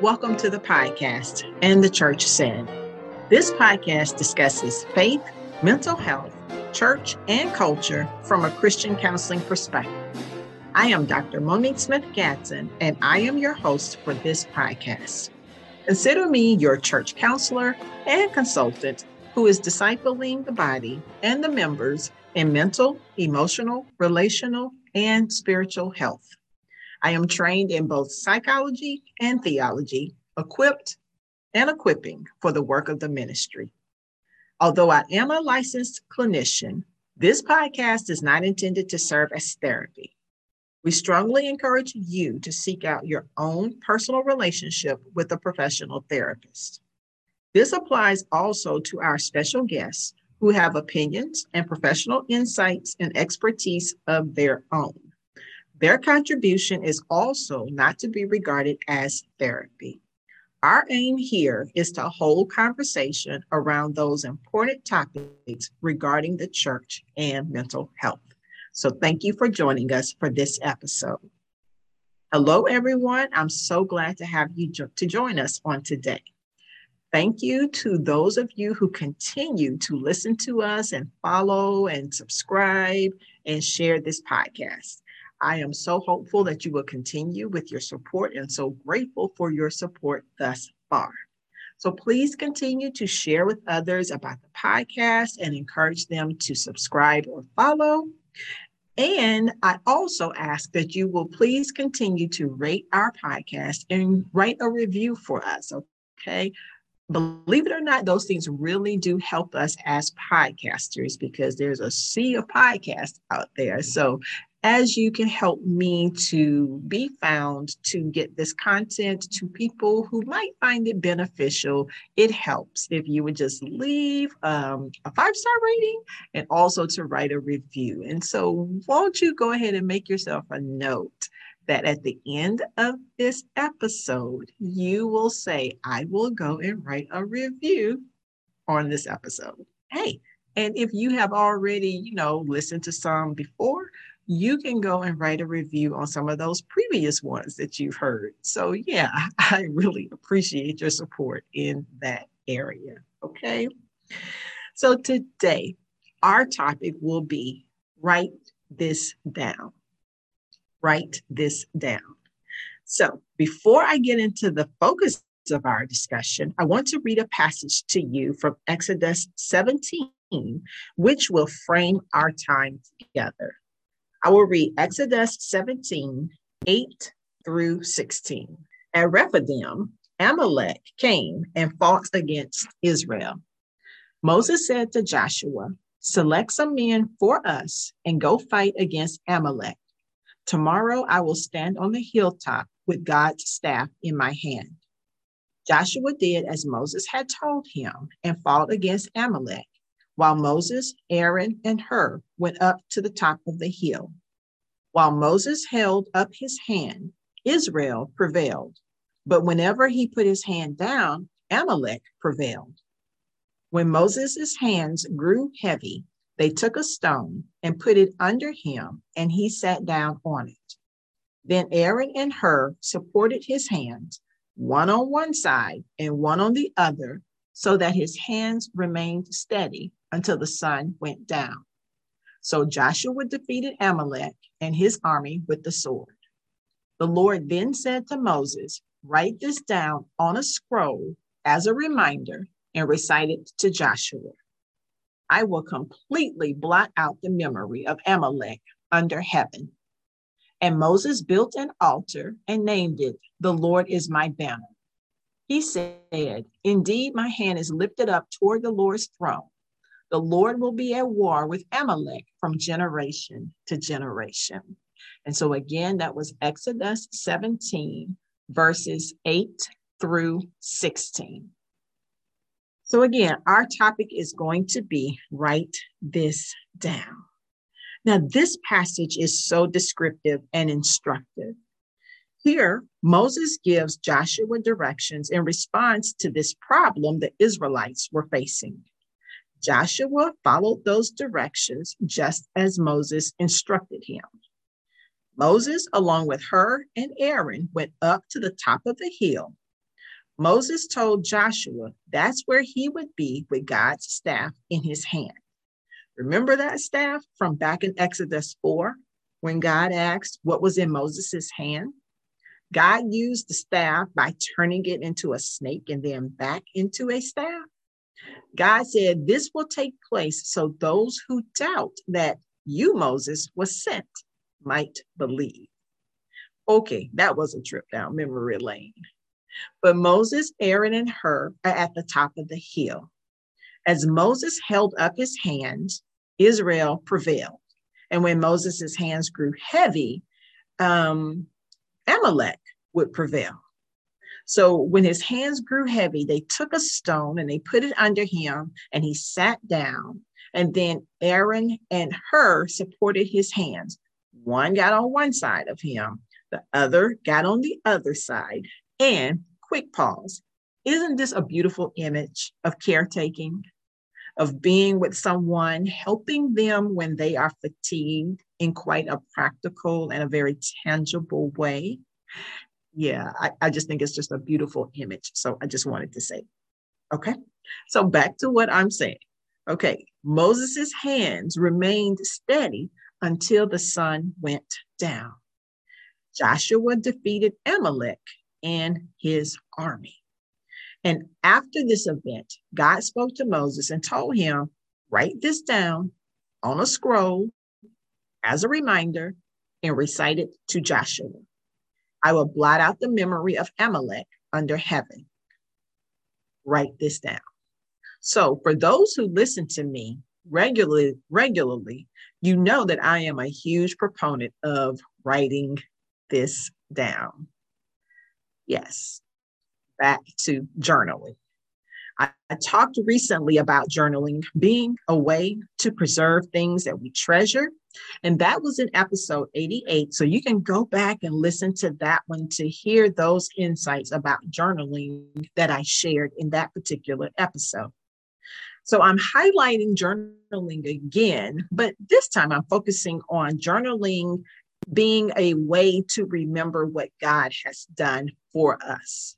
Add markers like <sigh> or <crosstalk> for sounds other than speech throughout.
Welcome to the podcast and the church said. This podcast discusses faith, mental health, church, and culture from a Christian counseling perspective. I am Dr. Monique Smith Gadsden, and I am your host for this podcast. Consider me your church counselor and consultant who is discipling the body and the members in mental, emotional, relational, and spiritual health. I am trained in both psychology and theology, equipped and equipping for the work of the ministry. Although I am a licensed clinician, this podcast is not intended to serve as therapy. We strongly encourage you to seek out your own personal relationship with a professional therapist. This applies also to our special guests who have opinions and professional insights and expertise of their own. Their contribution is also not to be regarded as therapy. Our aim here is to hold conversation around those important topics regarding the church and mental health. So, thank you for joining us for this episode. Hello, everyone. I'm so glad to have you jo- to join us on today. Thank you to those of you who continue to listen to us and follow and subscribe and share this podcast. I am so hopeful that you will continue with your support and so grateful for your support thus far. So please continue to share with others about the podcast and encourage them to subscribe or follow. And I also ask that you will please continue to rate our podcast and write a review for us. Okay believe it or not, those things really do help us as podcasters because there's a sea of podcasts out there. So, as you can help me to be found to get this content to people who might find it beneficial, it helps if you would just leave um, a five star rating and also to write a review. And so, won't you go ahead and make yourself a note? that at the end of this episode, you will say, I will go and write a review on this episode. Hey, and if you have already, you know, listened to some before, you can go and write a review on some of those previous ones that you've heard. So, yeah, <laughs> I really appreciate your support in that area. Okay. So, today, our topic will be write this down write this down. So before I get into the focus of our discussion, I want to read a passage to you from Exodus 17, which will frame our time together. I will read Exodus 17, 8 through 16. At Rephidim, Amalek came and fought against Israel. Moses said to Joshua, Select some men for us and go fight against Amalek. Tomorrow I will stand on the hilltop with God's staff in my hand. Joshua did as Moses had told him and fought against Amalek, while Moses, Aaron, and Hur went up to the top of the hill. While Moses held up his hand, Israel prevailed. But whenever he put his hand down, Amalek prevailed. When Moses' hands grew heavy, they took a stone and put it under him, and he sat down on it. Then Aaron and Hur supported his hands, one on one side and one on the other, so that his hands remained steady until the sun went down. So Joshua defeated Amalek and his army with the sword. The Lord then said to Moses, Write this down on a scroll as a reminder and recite it to Joshua. I will completely blot out the memory of Amalek under heaven. And Moses built an altar and named it, The Lord is my banner. He said, Indeed, my hand is lifted up toward the Lord's throne. The Lord will be at war with Amalek from generation to generation. And so, again, that was Exodus 17, verses 8 through 16. So, again, our topic is going to be write this down. Now, this passage is so descriptive and instructive. Here, Moses gives Joshua directions in response to this problem the Israelites were facing. Joshua followed those directions just as Moses instructed him. Moses, along with Hur and Aaron, went up to the top of the hill Moses told Joshua that's where he would be with God's staff in his hand. Remember that staff from back in Exodus 4 when God asked what was in Moses' hand? God used the staff by turning it into a snake and then back into a staff. God said, This will take place so those who doubt that you, Moses, was sent might believe. Okay, that was a trip down memory lane. But Moses, Aaron, and Hur are at the top of the hill. As Moses held up his hands, Israel prevailed. And when Moses' hands grew heavy, um, Amalek would prevail. So when his hands grew heavy, they took a stone and they put it under him, and he sat down. And then Aaron and Hur supported his hands. One got on one side of him, the other got on the other side. And quick pause. Isn't this a beautiful image of caretaking? of being with someone, helping them when they are fatigued in quite a practical and a very tangible way. Yeah, I, I just think it's just a beautiful image. So I just wanted to say, okay. So back to what I'm saying. Okay, Moses' hands remained steady until the sun went down. Joshua defeated Amalek and his army. And after this event, God spoke to Moses and told him, Write this down on a scroll as a reminder and recite it to Joshua. I will blot out the memory of Amalek under heaven. Write this down. So, for those who listen to me regularly, regularly, you know that I am a huge proponent of writing this down. Yes, back to journaling. I, I, talked recently about journaling being a way to preserve things that we treasure. And that was in episode 88. So you can go back and listen to that one to hear those insights about journaling that I shared in that particular episode. So I'm highlighting journaling again, but this time I'm focusing on journaling being a way to remember what God has done for us.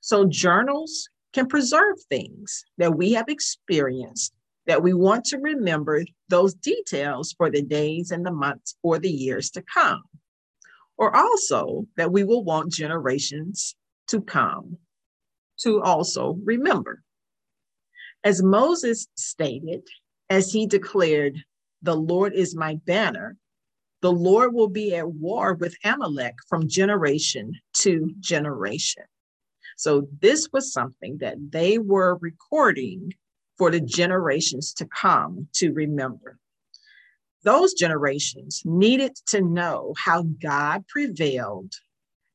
So journals can preserve things that we have experienced that we want to remember those details for the days and the months or the years to come. Or also that we will want generations to come to also remember. As Moses stated, as he declared, The Lord is my banner, the Lord will be at war with Amalek from generation to generation. So this was something that they were recording for the generations to come to remember. Those generations needed to know how God prevailed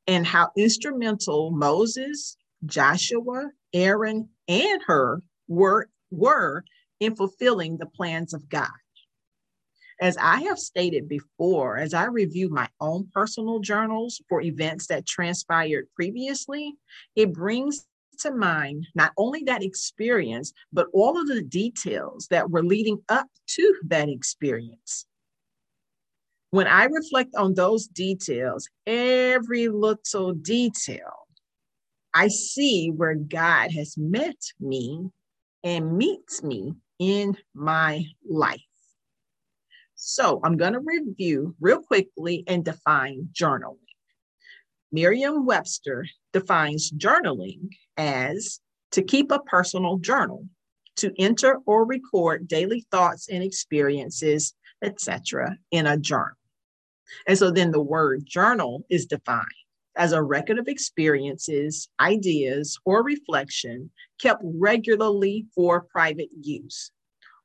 and how instrumental Moses, Joshua, Aaron, and Hur were, were in fulfilling the plans of God. As I have stated before, as I review my own personal journals for events that transpired previously, it brings to mind not only that experience, but all of the details that were leading up to that experience. When I reflect on those details, every little detail, I see where God has met me and meets me in my life. So I'm going to review real quickly and define journaling. Merriam Webster defines journaling as to keep a personal journal, to enter or record daily thoughts and experiences, etc., in a journal. And so then the word journal is defined as a record of experiences, ideas, or reflection kept regularly for private use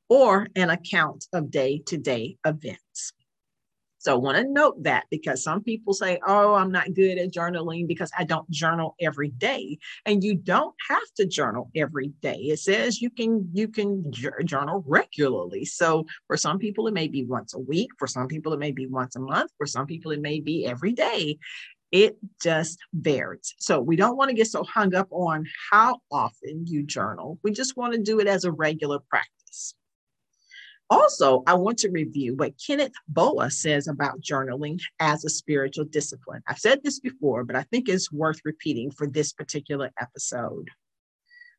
or an account of day to day events. So I want to note that because some people say, oh, I'm not good at journaling because I don't journal every day. And you don't have to journal every day. It says you can you can journal regularly. So for some people it may be once a week, for some people it may be once a month, for some people it may be every day. It just varies. So we don't want to get so hung up on how often you journal. We just want to do it as a regular practice. Also, I want to review what Kenneth Boa says about journaling as a spiritual discipline. I've said this before, but I think it's worth repeating for this particular episode.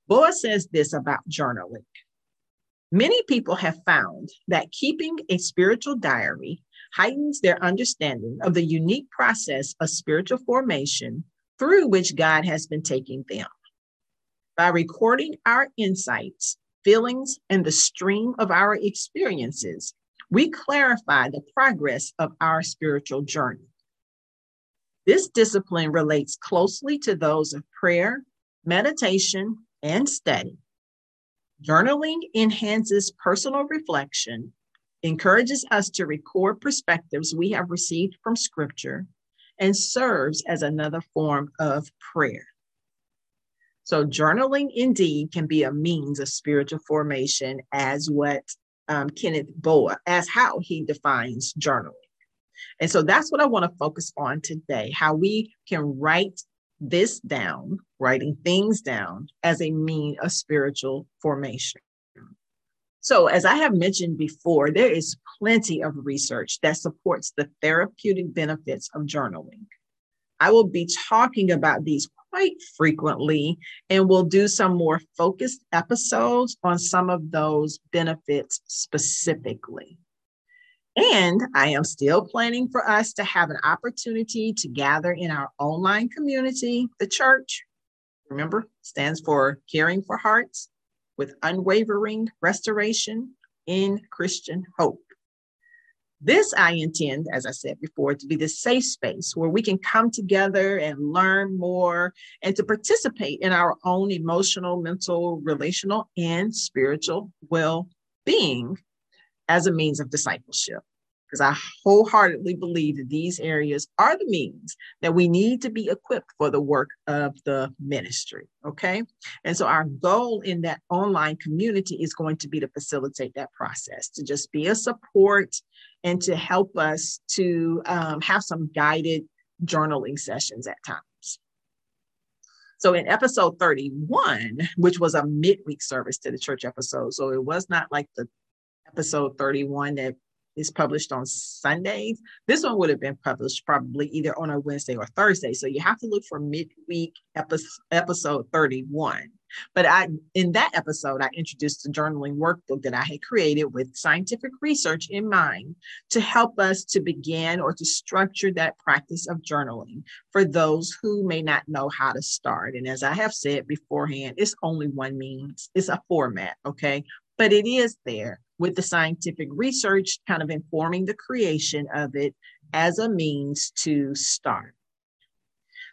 Boa says this about journaling. Many people have found that keeping a spiritual diary heightens their understanding of the unique process of spiritual formation through which God has been taking them. By recording our insights, feelings, and the stream of our experiences, we clarify the progress of our spiritual journey. This discipline relates closely to those of prayer, meditation, and study. Journaling enhances personal reflection, encourages us to record perspectives we have received from Scripture, and serves as another form of prayer. So, journaling indeed can be a means of spiritual formation, as what um, Kenneth Boa, as how he defines journaling. And so that's what I want to focus on today how we can write this down, writing things down as a mean of spiritual formation. So, as I have mentioned before, there is plenty of research that supports the therapeutic benefits of journaling. I will be talking about these quite frequently, and we'll do some more focused episodes on some of those benefits specifically. And I am still planning for us to have an opportunity to gather in our online community, the church. Remember, stands for Caring for Hearts with Unwavering Restoration in Christian Hope. This I intend, as I said before, to be the safe space where we can come together and learn more and to participate in our own emotional, mental, relational, and spiritual well being as a means of discipleship because I wholeheartedly believe that these areas are the means that we need to be equipped for the work of the ministry. Okay. And so our goal in that online community is going to be to facilitate that process, to just be a support and to help us to um, have some guided journaling sessions at times. So in episode 31, which was a midweek service to the church episode, so it was not like the episode 31 that is published on Sundays. This one would have been published probably either on a Wednesday or Thursday. So you have to look for midweek episode, episode 31. But I in that episode, I introduced the journaling workbook that I had created with scientific research in mind to help us to begin or to structure that practice of journaling for those who may not know how to start. And as I have said beforehand, it's only one means, it's a format, okay? But it is there with the scientific research kind of informing the creation of it as a means to start.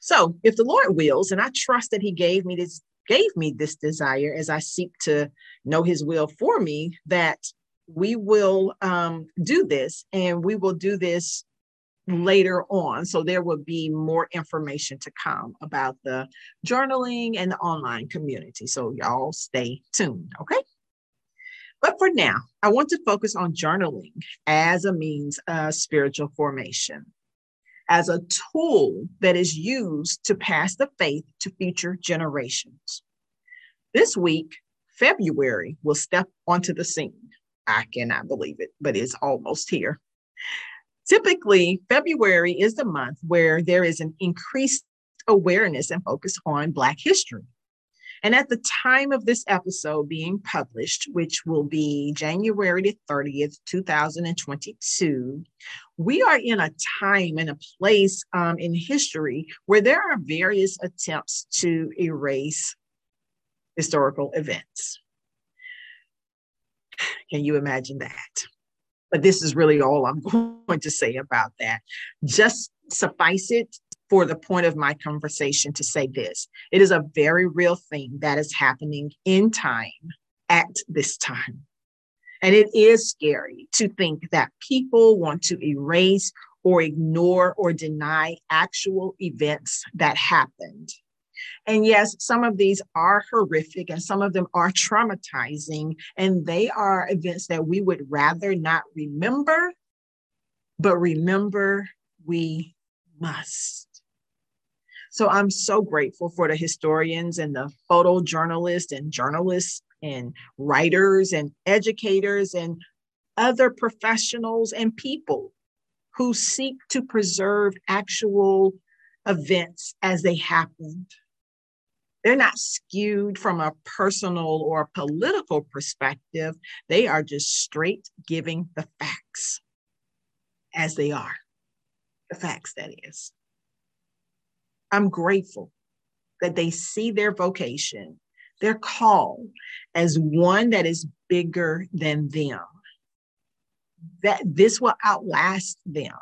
So, if the Lord wills, and I trust that He gave me this gave me this desire as I seek to know His will for me, that we will um, do this, and we will do this later on. So there will be more information to come about the journaling and the online community. So y'all stay tuned. Okay. But for now, I want to focus on journaling as a means of spiritual formation, as a tool that is used to pass the faith to future generations. This week, February will step onto the scene. I cannot believe it, but it's almost here. Typically, February is the month where there is an increased awareness and focus on Black history. And at the time of this episode being published, which will be January the 30th, 2022, we are in a time and a place um, in history where there are various attempts to erase historical events. Can you imagine that? But this is really all I'm <laughs> going to say about that. Just suffice it for the point of my conversation to say this it is a very real thing that is happening in time at this time. And it is scary to think that people want to erase or ignore or deny actual events that happened. And yes, some of these are horrific and some of them are traumatizing, and they are events that we would rather not remember, but remember we must. So I'm so grateful for the historians and the photojournalists and journalists and writers and educators and other professionals and people who seek to preserve actual events as they happened. They're not skewed from a personal or political perspective. They are just straight giving the facts as they are. The facts, that is. I'm grateful that they see their vocation, their call, as one that is bigger than them. That this will outlast them.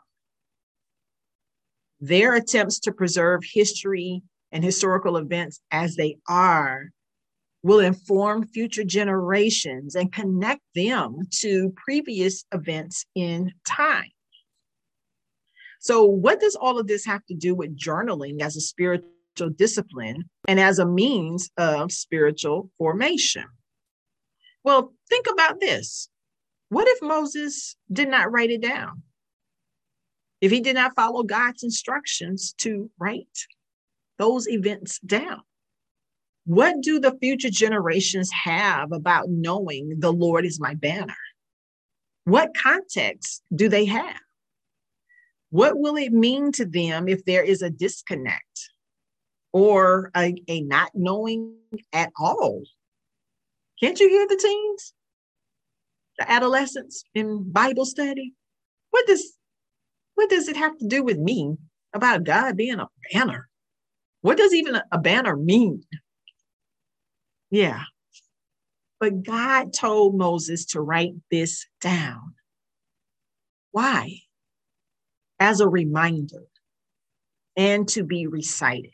Their attempts to preserve history and historical events as they are will inform future generations and connect them to previous events in time. So, what does all of this have to do with journaling as a spiritual discipline and as a means of spiritual formation? Well, think about this. What if Moses did not write it down? If he did not follow God's instructions to write those events down? What do the future generations have about knowing the Lord is my banner? What context do they have? What will it mean to them if there is a disconnect or a, a not knowing at all? Can't you hear the teens? The adolescents in Bible study? What does what does it have to do with me about God being a banner? What does even a, a banner mean? Yeah. But God told Moses to write this down. Why? As a reminder and to be recited.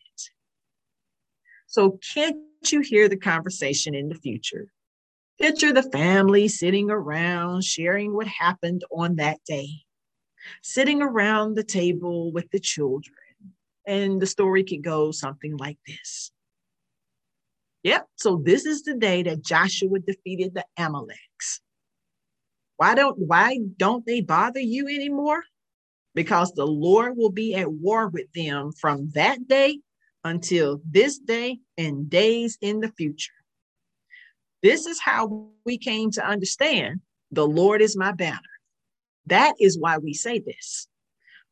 So, can't you hear the conversation in the future? Picture the family sitting around sharing what happened on that day, sitting around the table with the children. And the story could go something like this. Yep, so this is the day that Joshua defeated the Amaleks. Why don't why don't they bother you anymore? Because the Lord will be at war with them from that day until this day and days in the future. This is how we came to understand the Lord is my banner. That is why we say this.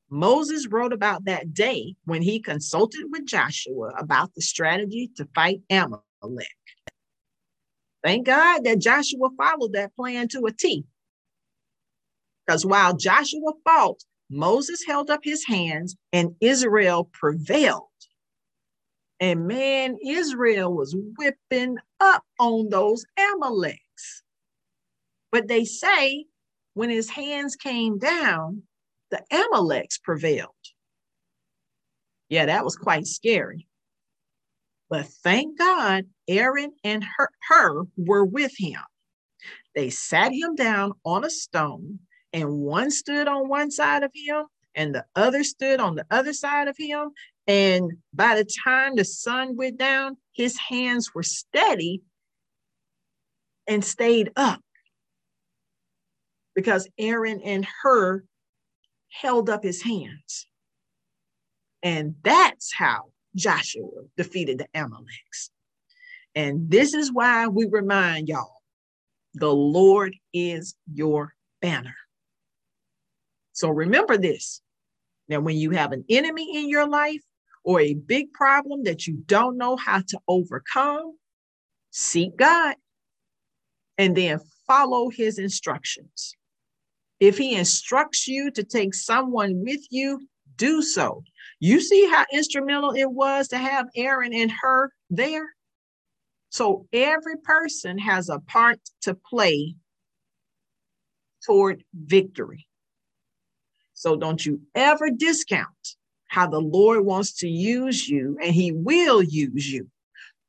Moses wrote about that day when he consulted with Joshua about the strategy to fight Amalek. Thank God that Joshua followed that plan to a T. Because while Joshua fought, Moses held up his hands and Israel prevailed. And man, Israel was whipping up on those Amaleks. But they say when his hands came down, the Amaleks prevailed. Yeah, that was quite scary. But thank God, Aaron and Hur, Hur were with him. They sat him down on a stone and one stood on one side of him and the other stood on the other side of him. And by the time the sun went down, his hands were steady and stayed up because Aaron and Hur held up his hands. And that's how Joshua defeated the Amaleks. And this is why we remind y'all the Lord is your banner. So remember this. Now, when you have an enemy in your life or a big problem that you don't know how to overcome, seek God and then follow his instructions. If he instructs you to take someone with you, do so. You see how instrumental it was to have Aaron and Hur there? So every person has a part to play toward victory. So don't you ever discount how the Lord wants to use you, and He will use you.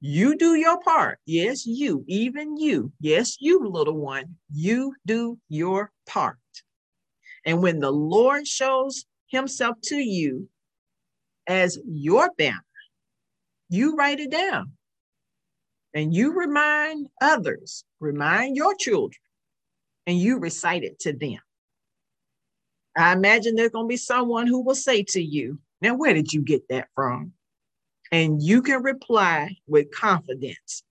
You do your part. Yes, you, even you. Yes, you, little one, you do your part. And when the Lord shows Himself to you as your banner, you write it down and you remind others, remind your children, and you recite it to them. I imagine there's going to be someone who will say to you, Now, where did you get that from? And you can reply with confidence.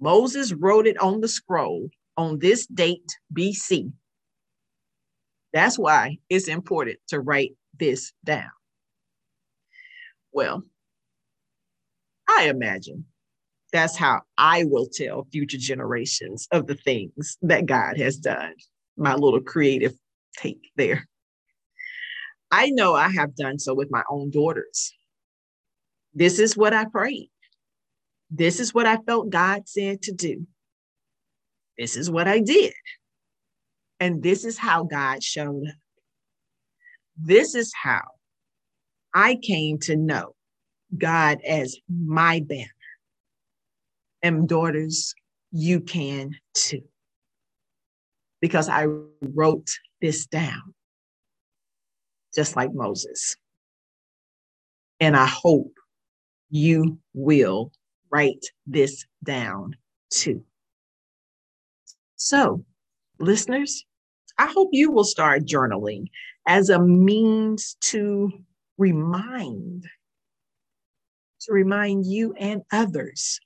Moses wrote it on the scroll on this date, BC, That's why it's important to write this down. Well, I imagine that's how I will tell future generations of the things that God has done. My little creative take there. I know I have done so with my own daughters. This is what I prayed. This is what I felt God said to do. This is what I did. And this is how God showed up. This is how I came to know God as my banner. And daughters, you can too. Because I wrote this down, just like Moses. And I hope you will write this down too. So, listeners, I hope you will start journaling as a means to remind, to remind you and others,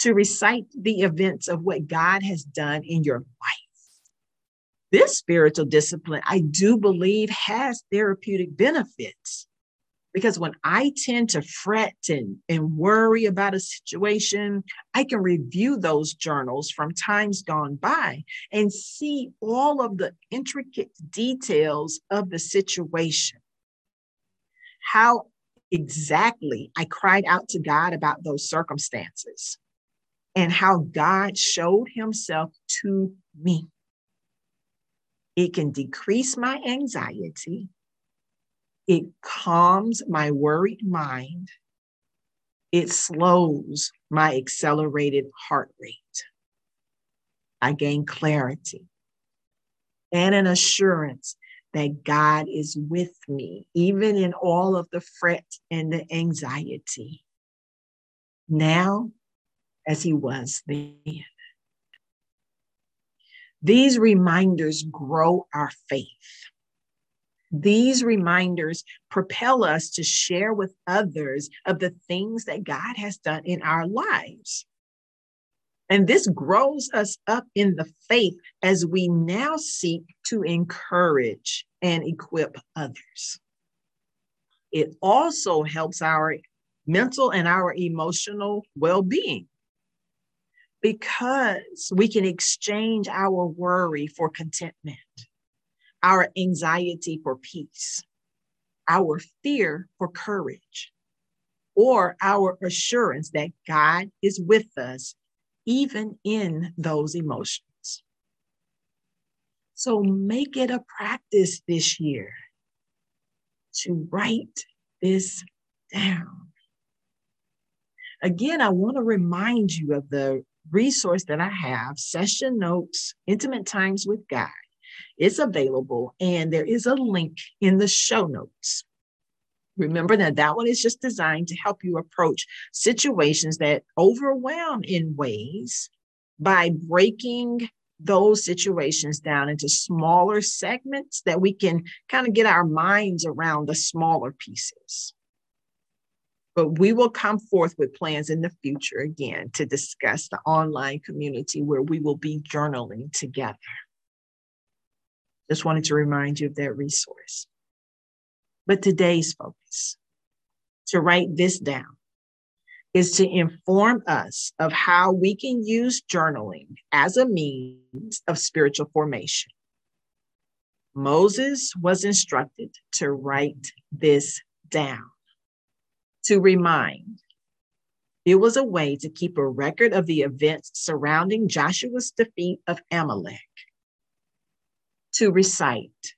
to recite the events of what God has done in your life. This spiritual discipline, I do believe, has therapeutic benefits because when I tend to fret and, and worry about a situation, I can review those journals from times gone by and see all of the intricate details of the situation. How exactly I cried out to God about those circumstances and how God showed himself to me. It can decrease my anxiety it calms my worried mind. It slows my accelerated heart rate. I gain clarity and an assurance that God is with me, even in all of the fret and the anxiety. Now, as He was then. These reminders grow our faith. These reminders propel us to share with others of the things that God has done in our lives. And this grows us up in the faith as we now seek to encourage and equip others. It also helps our mental and our emotional well being because we can exchange our worry for contentment our anxiety for peace, our fear for courage, or our assurance that God is with us even in those emotions. So make it a practice this year to write this down. Again, I want to remind you of the resource that I have Session Notes Intimate Times with God. It's available, and there is a link in the show notes. Remember that that one is just designed to help you approach situations that overwhelm in ways by breaking those situations down into smaller segments that we can kind of get our minds around the smaller pieces. But we will come forth with plans in the future again to discuss the online community where we will be journaling together. Just wanted to remind you of that resource. But today's focus, to write this down, is to inform us of how we can use journaling as a means of spiritual formation. Moses was instructed to write this down, to remind. It was a way to keep a record of the events surrounding Joshua's defeat of Amalek to recite,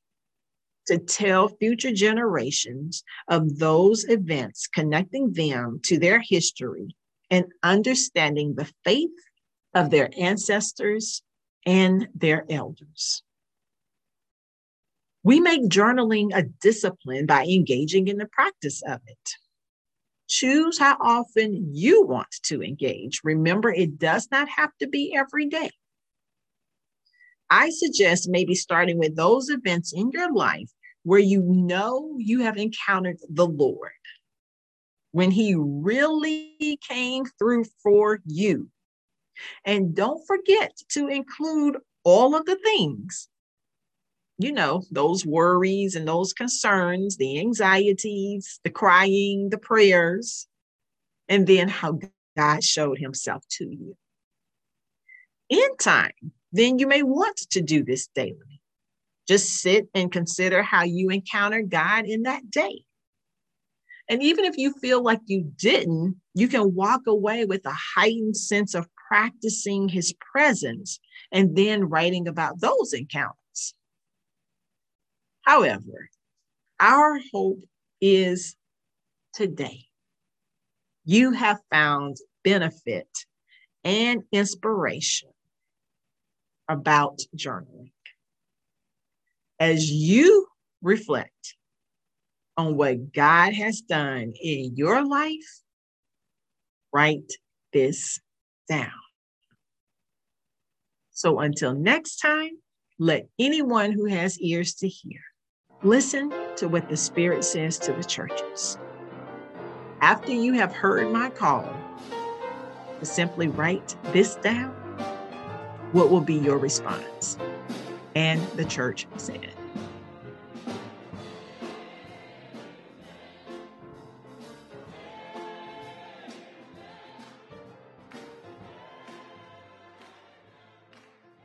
to tell future generations of those events, connecting them to their history and understanding the faith of their ancestors and their elders. We make journaling a discipline by engaging in the practice of it. Choose how often you want to engage. Remember, it does not have to be every day. I suggest maybe starting with those events in your life where you know you have encountered the Lord, when He really came through for you. And don't forget to include all of the things you know, those worries and those concerns, the anxieties, the crying, the prayers, and then how God showed himself to you. In time, then you may want to do this daily. Just sit and consider how you encountered God in that day. And even if you feel like you didn't, you can walk away with a heightened sense of practicing his presence and then writing about those encounters. However, our hope is today. You have found benefit and inspiration about journaling. As you reflect on what God has done in your life, write this down. So until next time, let anyone who has ears to hear Listen to what the Spirit says to the churches. After you have heard my call to simply write this down, what will be your response? And the church said,